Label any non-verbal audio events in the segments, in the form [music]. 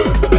Boom. [laughs]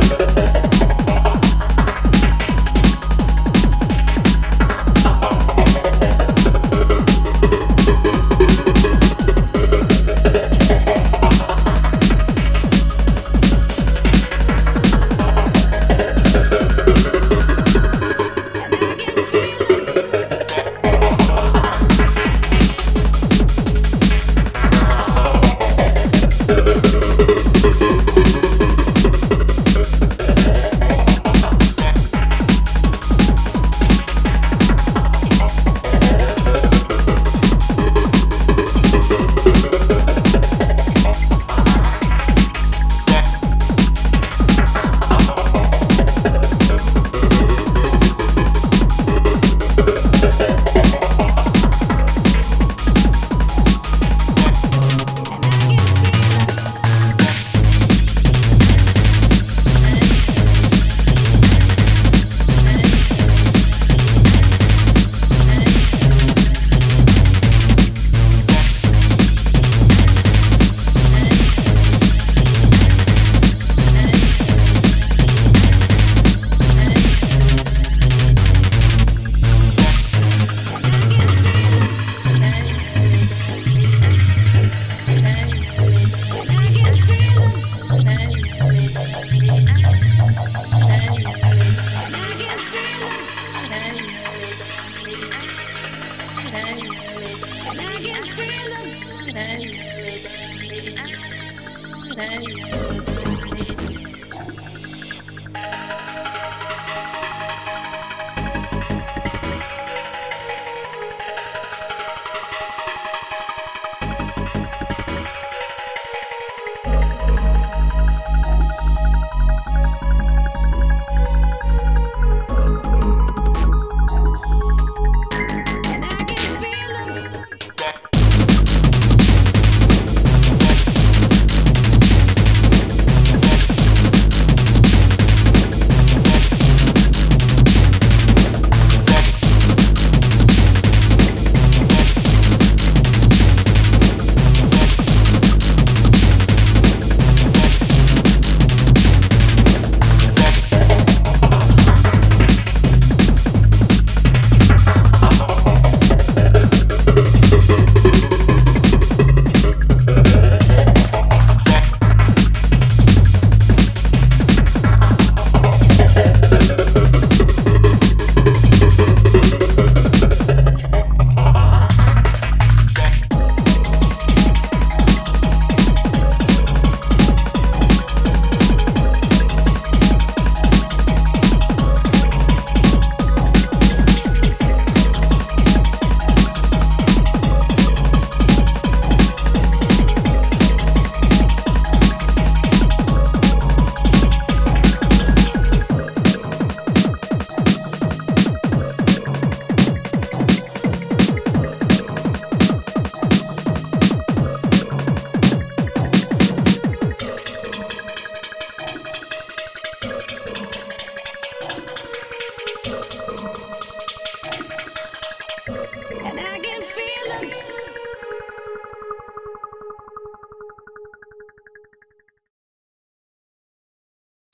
Hey.